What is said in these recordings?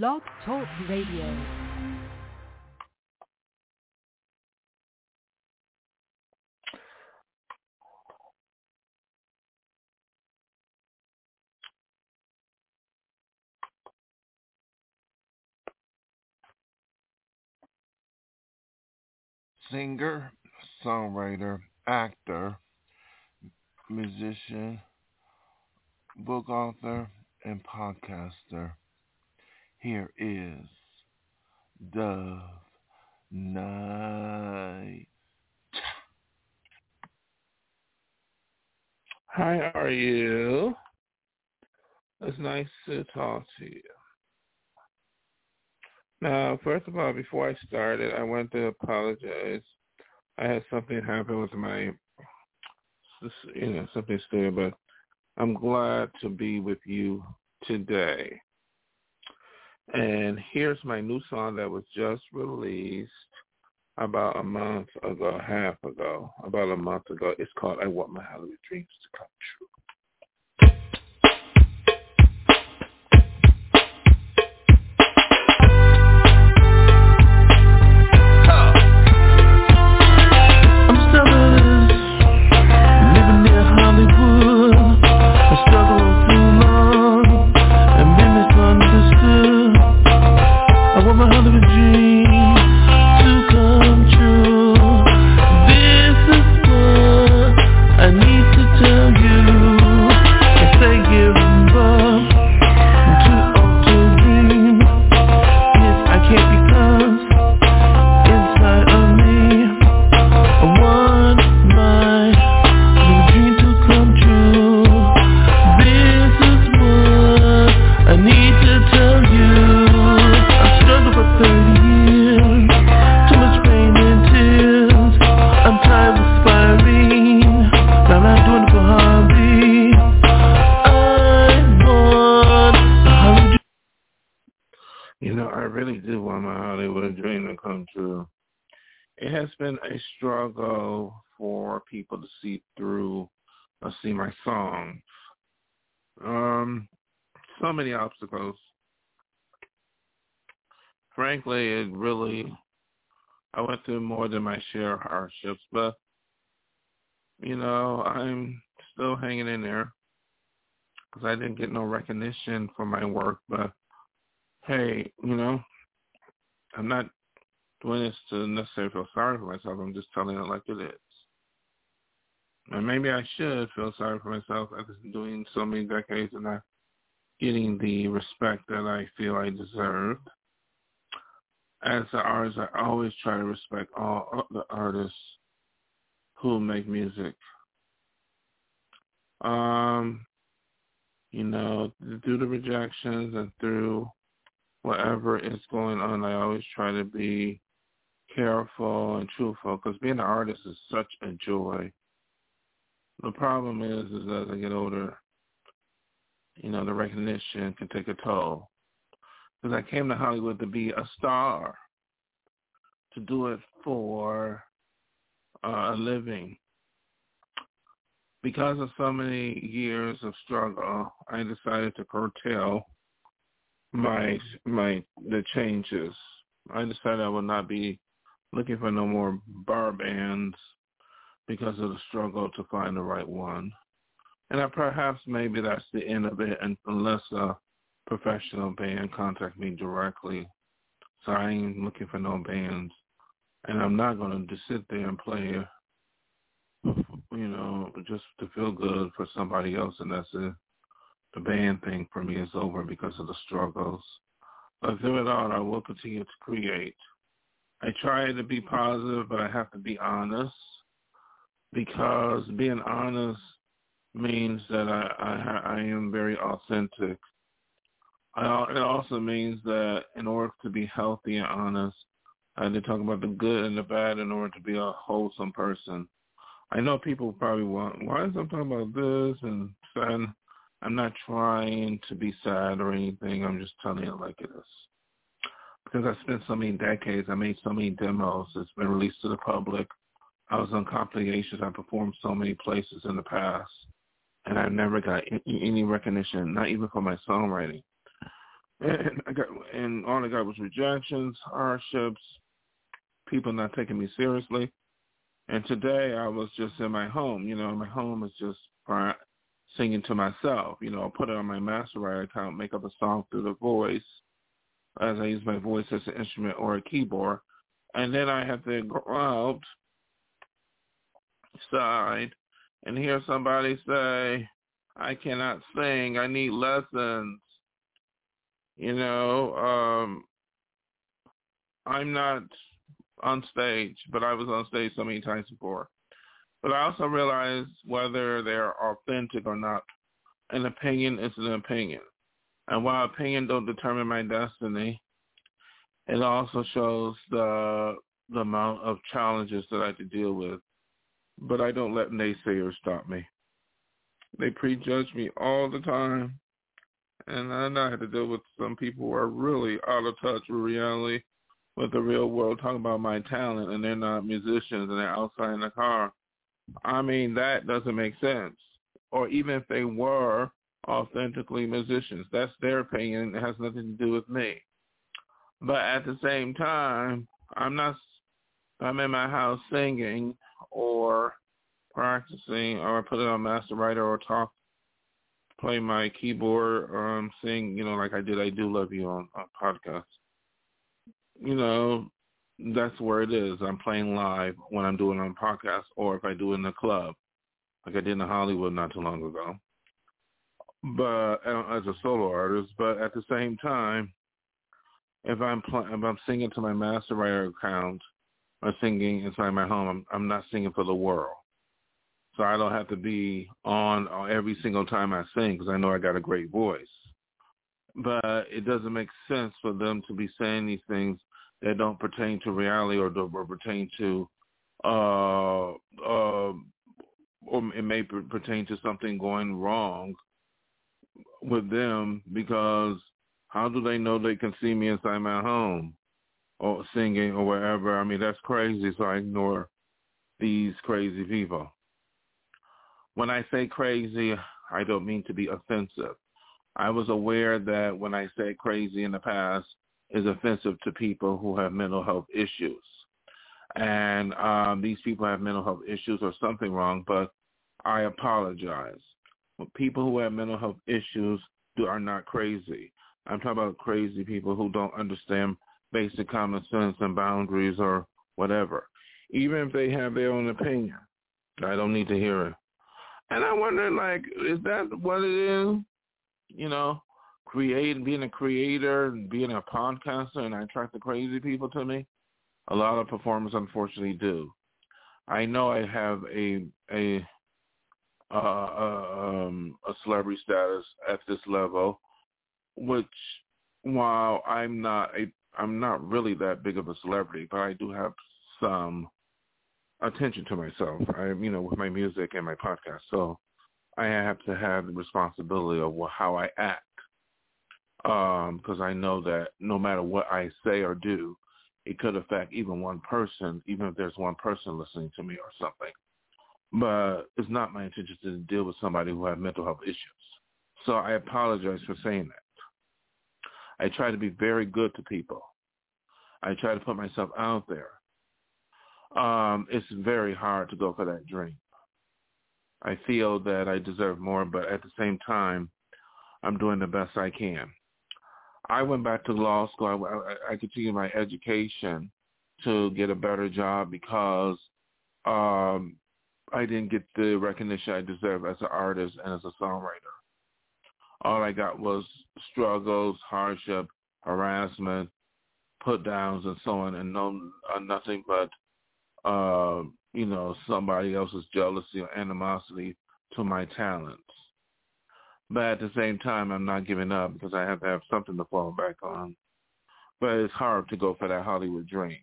Blog Talk Radio. singer, songwriter, actor, musician, book author, and podcaster. Here is Dove Night. Hi, how are you? It's nice to talk to you. Now, first of all, before I started, I want to apologize. I had something happen with my, you know, something stupid, but I'm glad to be with you today. And here's my new song that was just released about a month ago, a half ago, about a month ago. It's called I Want My Hollywood Dreams to Come True. Obstacles. Frankly, it really, I went through more than my share of hardships, but, you know, I'm still hanging in there because I didn't get no recognition for my work, but hey, you know, I'm not doing this to necessarily feel sorry for myself. I'm just telling it like it is. And maybe I should feel sorry for myself after doing so many decades and I getting the respect that I feel I deserve. As an artist, I always try to respect all the artists who make music. Um, you know, through the rejections and through whatever is going on, I always try to be careful and truthful because being an artist is such a joy. The problem is, is as I get older, you know, the recognition can take a toll. Because I came to Hollywood to be a star, to do it for uh, a living. Because of so many years of struggle, I decided to curtail my my the changes. I decided I would not be looking for no more bar bands because of the struggle to find the right one. And I, perhaps maybe that's the end of it unless a professional band contact me directly. So I ain't looking for no bands. And I'm not going to just sit there and play, you know, just to feel good for somebody else. And that's it. The band thing for me is over because of the struggles. But through it all, I will continue to create. I try to be positive, but I have to be honest because being honest means that I, I, I am very authentic. I, it also means that in order to be healthy and honest, I had to talk about the good and the bad in order to be a wholesome person. I know people probably want, why is I'm talking about this and sad? I'm not trying to be sad or anything. I'm just telling it like it is. Because I spent so many decades, I made so many demos. It's been released to the public. I was on compilations. I performed so many places in the past and I never got any recognition, not even for my songwriting. and I got and all I got was rejections, hardships, people not taking me seriously. And today I was just in my home. You know, my home is just singing to myself. You know, I'll put it on my master MasterWriter account, make up a song through the voice, as I use my voice as an instrument or a keyboard, and then I have to go side and hear somebody say, I cannot sing, I need lessons. You know, um, I'm not on stage, but I was on stage so many times before. But I also realize whether they're authentic or not. An opinion is an opinion. And while opinion don't determine my destiny, it also shows the the amount of challenges that I have to deal with but I don't let naysayers stop me. They prejudge me all the time. And I know I have to deal with some people who are really out of touch with reality, with the real world, talking about my talent, and they're not musicians, and they're outside in the car. I mean, that doesn't make sense. Or even if they were authentically musicians, that's their opinion. It has nothing to do with me. But at the same time, I'm not. I'm in my house singing or practicing or put it on MasterWriter or talk play my keyboard or um sing, you know, like I did I Do Love You on, on podcast. You know, that's where it is. I'm playing live when I'm doing on podcast or if I do in the club, like I did in Hollywood not too long ago. But uh, as a solo artist, but at the same time, if I'm pl- if I'm singing to my MasterWriter account or singing inside my home. I'm, I'm not singing for the world. So I don't have to be on every single time I sing because I know I got a great voice. But it doesn't make sense for them to be saying these things that don't pertain to reality or don't pertain to, uh, uh, or it may pertain to something going wrong with them because how do they know they can see me inside my home? or singing or wherever. I mean, that's crazy, so I ignore these crazy people. When I say crazy, I don't mean to be offensive. I was aware that when I say crazy in the past is offensive to people who have mental health issues. And um, these people have mental health issues or something wrong, but I apologize. People who have mental health issues do, are not crazy. I'm talking about crazy people who don't understand basic common sense and boundaries or whatever. Even if they have their own opinion, I don't need to hear it. And I wonder, like, is that what it is? You know, create being a creator and being a podcaster, and I attract the crazy people to me. A lot of performers, unfortunately, do. I know I have a a uh, uh, um, a celebrity status at this level, which while I'm not a I'm not really that big of a celebrity, but I do have some attention to myself. I, you know, with my music and my podcast, so I have to have the responsibility of how I act, because um, I know that no matter what I say or do, it could affect even one person, even if there's one person listening to me or something. But it's not my intention to deal with somebody who has mental health issues. So I apologize for saying that. I try to be very good to people. I try to put myself out there. Um, it's very hard to go for that dream. I feel that I deserve more, but at the same time, I'm doing the best I can. I went back to law school. I, I continued my education to get a better job because um, I didn't get the recognition I deserve as an artist and as a songwriter all I got was struggles, hardship, harassment, put downs, and so on, and no uh, nothing but uh, you know somebody else's jealousy or animosity to my talents. But at the same time, I'm not giving up because I have to have something to fall back on. But it's hard to go for that Hollywood dream.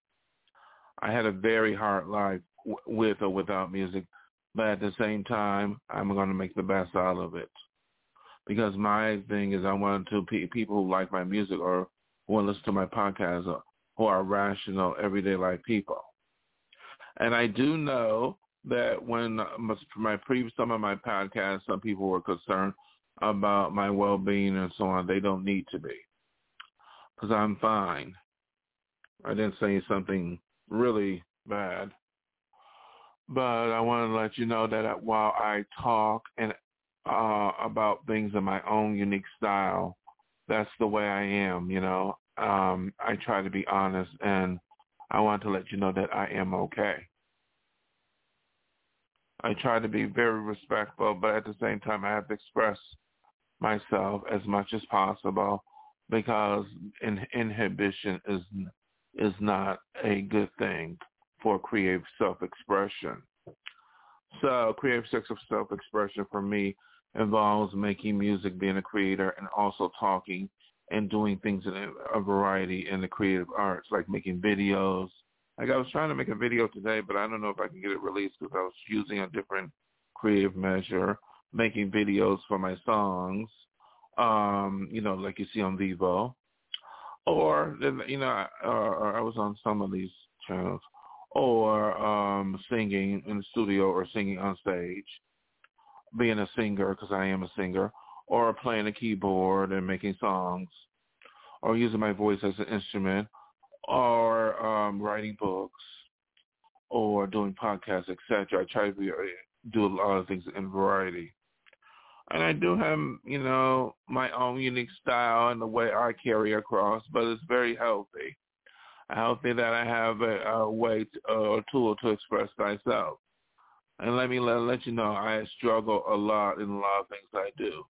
I had a very hard life with or without music, but at the same time, I'm going to make the best out of it because my thing is I want to people who like my music or who want to listen to my podcast or who are rational, everyday life people. And I do know that when my previous some of my podcasts, some people were concerned about my well-being and so on. They don't need to be. because I'm fine. I didn't say something really bad. But I want to let you know that while I talk and uh, about things in my own unique style, that's the way I am, you know. Um, I try to be honest and I want to let you know that I am okay. I try to be very respectful, but at the same time I have to express myself as much as possible because in, inhibition is is not a good thing for creative self-expression. So creative self-expression for me involves making music, being a creator, and also talking and doing things in a variety in the creative arts, like making videos. Like I was trying to make a video today, but I don't know if I can get it released because I was using a different creative measure, making videos for my songs, um, you know, like you see on Vevo. Or, you know, or I was on some of these channels or um, singing in the studio or singing on stage, being a singer because I am a singer, or playing a keyboard and making songs, or using my voice as an instrument, or um, writing books, or doing podcasts, etc. I try to be, do a lot of things in variety. And I do have, you know, my own unique style and the way I carry across, but it's very healthy healthy that I have a, a way to, a tool to express myself. And let me let, let you know, I struggle a lot in a lot of things I do.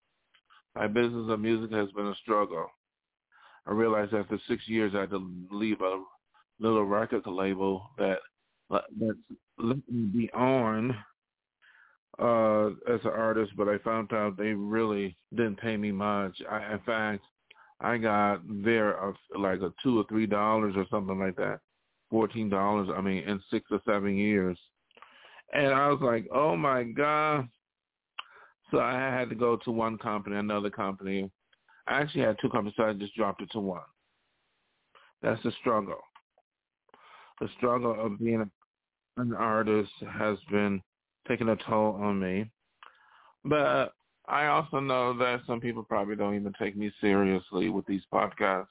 My business of music has been a struggle. I realized after six years I had to leave a little record label that that's let me be on uh, as an artist, but I found out they really didn't pay me much. I, in fact, I got there uh, like a two or three dollars or something like that, fourteen dollars. I mean, in six or seven years, and I was like, oh my god. So I had to go to one company, another company. I actually had two companies, so I just dropped it to one. That's the struggle. The struggle of being an artist has been taking a toll on me. But I also know that some people probably don't even take me seriously with these podcasts.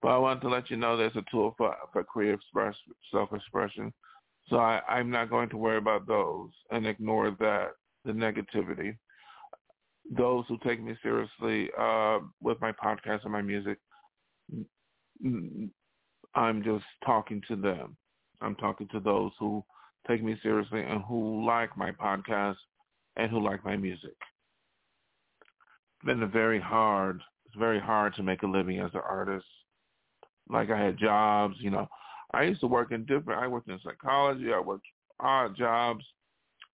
But I want to let you know there's a tool for, for creative express, self-expression. So I, I'm not going to worry about those and ignore that, the negativity. Those who take me seriously uh, with my podcast and my music, I'm just talking to them. I'm talking to those who take me seriously and who like my podcast and who like my music been a very hard. It's very hard to make a living as an artist. Like I had jobs, you know. I used to work in different. I worked in psychology. I worked odd jobs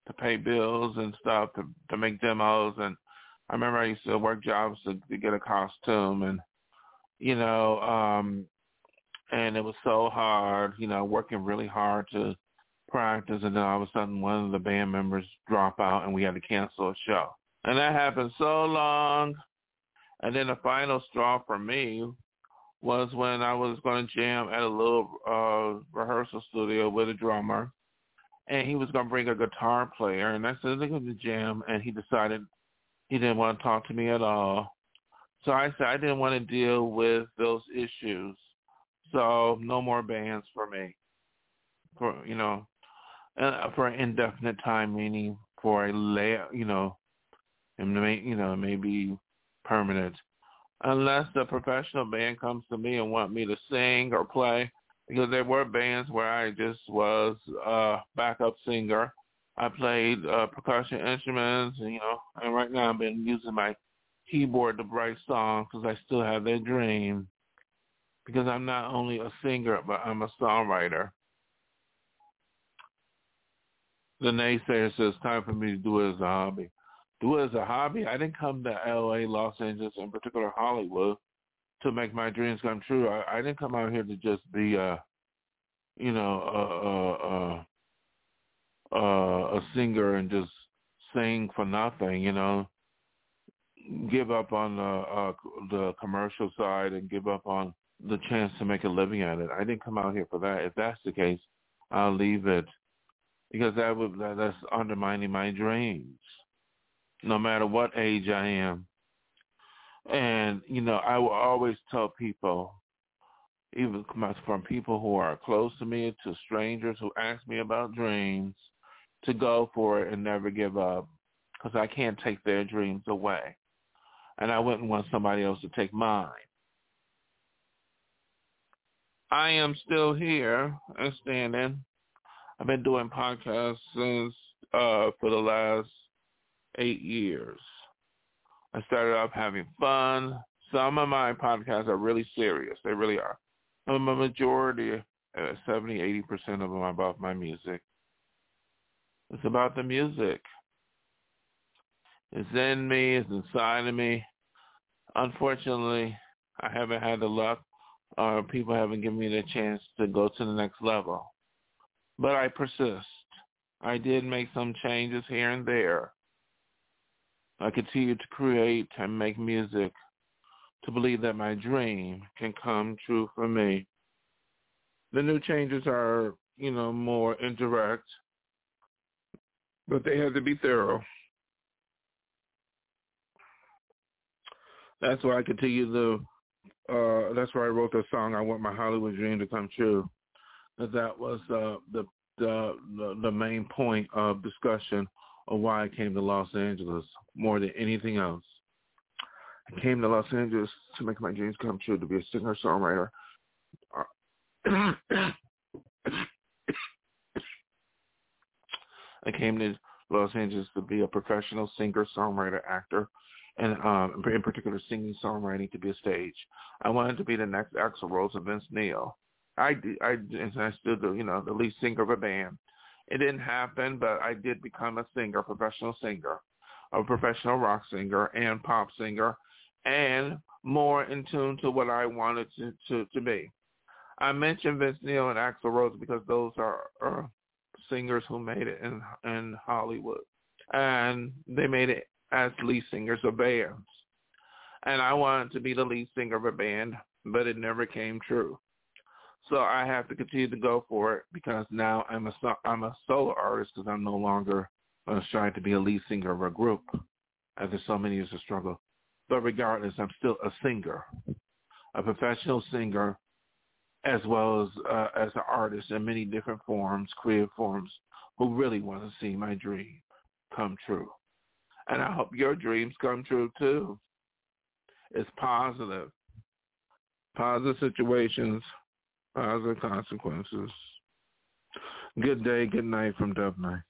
to pay bills and stuff to to make demos. And I remember I used to work jobs to, to get a costume, and you know, um, and it was so hard. You know, working really hard to practice, and then all of a sudden one of the band members drop out, and we had to cancel a show. And that happened so long. And then the final straw for me was when I was going to jam at a little uh, rehearsal studio with a drummer. And he was going to bring a guitar player. And I said, they're going to jam. And he decided he didn't want to talk to me at all. So I said I didn't want to deal with those issues. So no more bands for me. For, you know, uh, for an indefinite time, meaning for a lay, you know, and may you know it may be permanent unless the professional band comes to me and want me to sing or play because there were bands where I just was a backup singer. I played uh, percussion instruments, and, you know, and right now I've been using my keyboard to write songs because I still have that dream. Because I'm not only a singer, but I'm a songwriter. The naysayer says, time for me to do it as a hobby it as a hobby. I didn't come to L.A., Los Angeles, in particular Hollywood, to make my dreams come true. I, I didn't come out here to just be, uh, you know, uh, uh, uh, a singer and just sing for nothing. You know, give up on the uh, the commercial side and give up on the chance to make a living at it. I didn't come out here for that. If that's the case, I'll leave it because that would that, that's undermining my dreams no matter what age I am. And, you know, I will always tell people even from people who are close to me to strangers who ask me about dreams, to go for it and never give up because I can't take their dreams away. And I wouldn't want somebody else to take mine. I am still here and standing. I've been doing podcasts since uh, for the last eight years. I started off having fun. Some of my podcasts are really serious. They really are. A majority, uh, 70, 80% of them are about my music. It's about the music. It's in me. It's inside of me. Unfortunately, I haven't had the luck or people haven't given me the chance to go to the next level. But I persist. I did make some changes here and there. I continue to create and make music to believe that my dream can come true for me. The new changes are, you know, more indirect, but they have to be thorough. That's why I continue to. Uh, that's why I wrote the song. I want my Hollywood dream to come true. That was uh, the, the the the main point of discussion of why I came to Los Angeles more than anything else. I came to Los Angeles to make my dreams come true, to be a singer-songwriter. I came to Los Angeles to be a professional singer, songwriter, actor, and um, in particular singing, songwriting to be a stage. I wanted to be the next Axl Rose and Vince Neil. I, I, and I still do, you know, the lead singer of a band. It didn't happen, but I did become a singer, professional singer, a professional rock singer and pop singer and more in tune to what I wanted to, to, to be. I mentioned Vince Neil and Axl Rose because those are, are singers who made it in in Hollywood, and they made it as lead singers of bands. And I wanted to be the lead singer of a band, but it never came true. So I have to continue to go for it because now I'm a I'm a solo artist because I'm no longer trying to be a lead singer of a group after so many years of struggle. But regardless, I'm still a singer, a professional singer, as well as uh, as an artist in many different forms, creative forms, who really want to see my dream come true. And I hope your dreams come true too. It's positive. Positive situations, positive consequences. Good day, good night from Dove Night.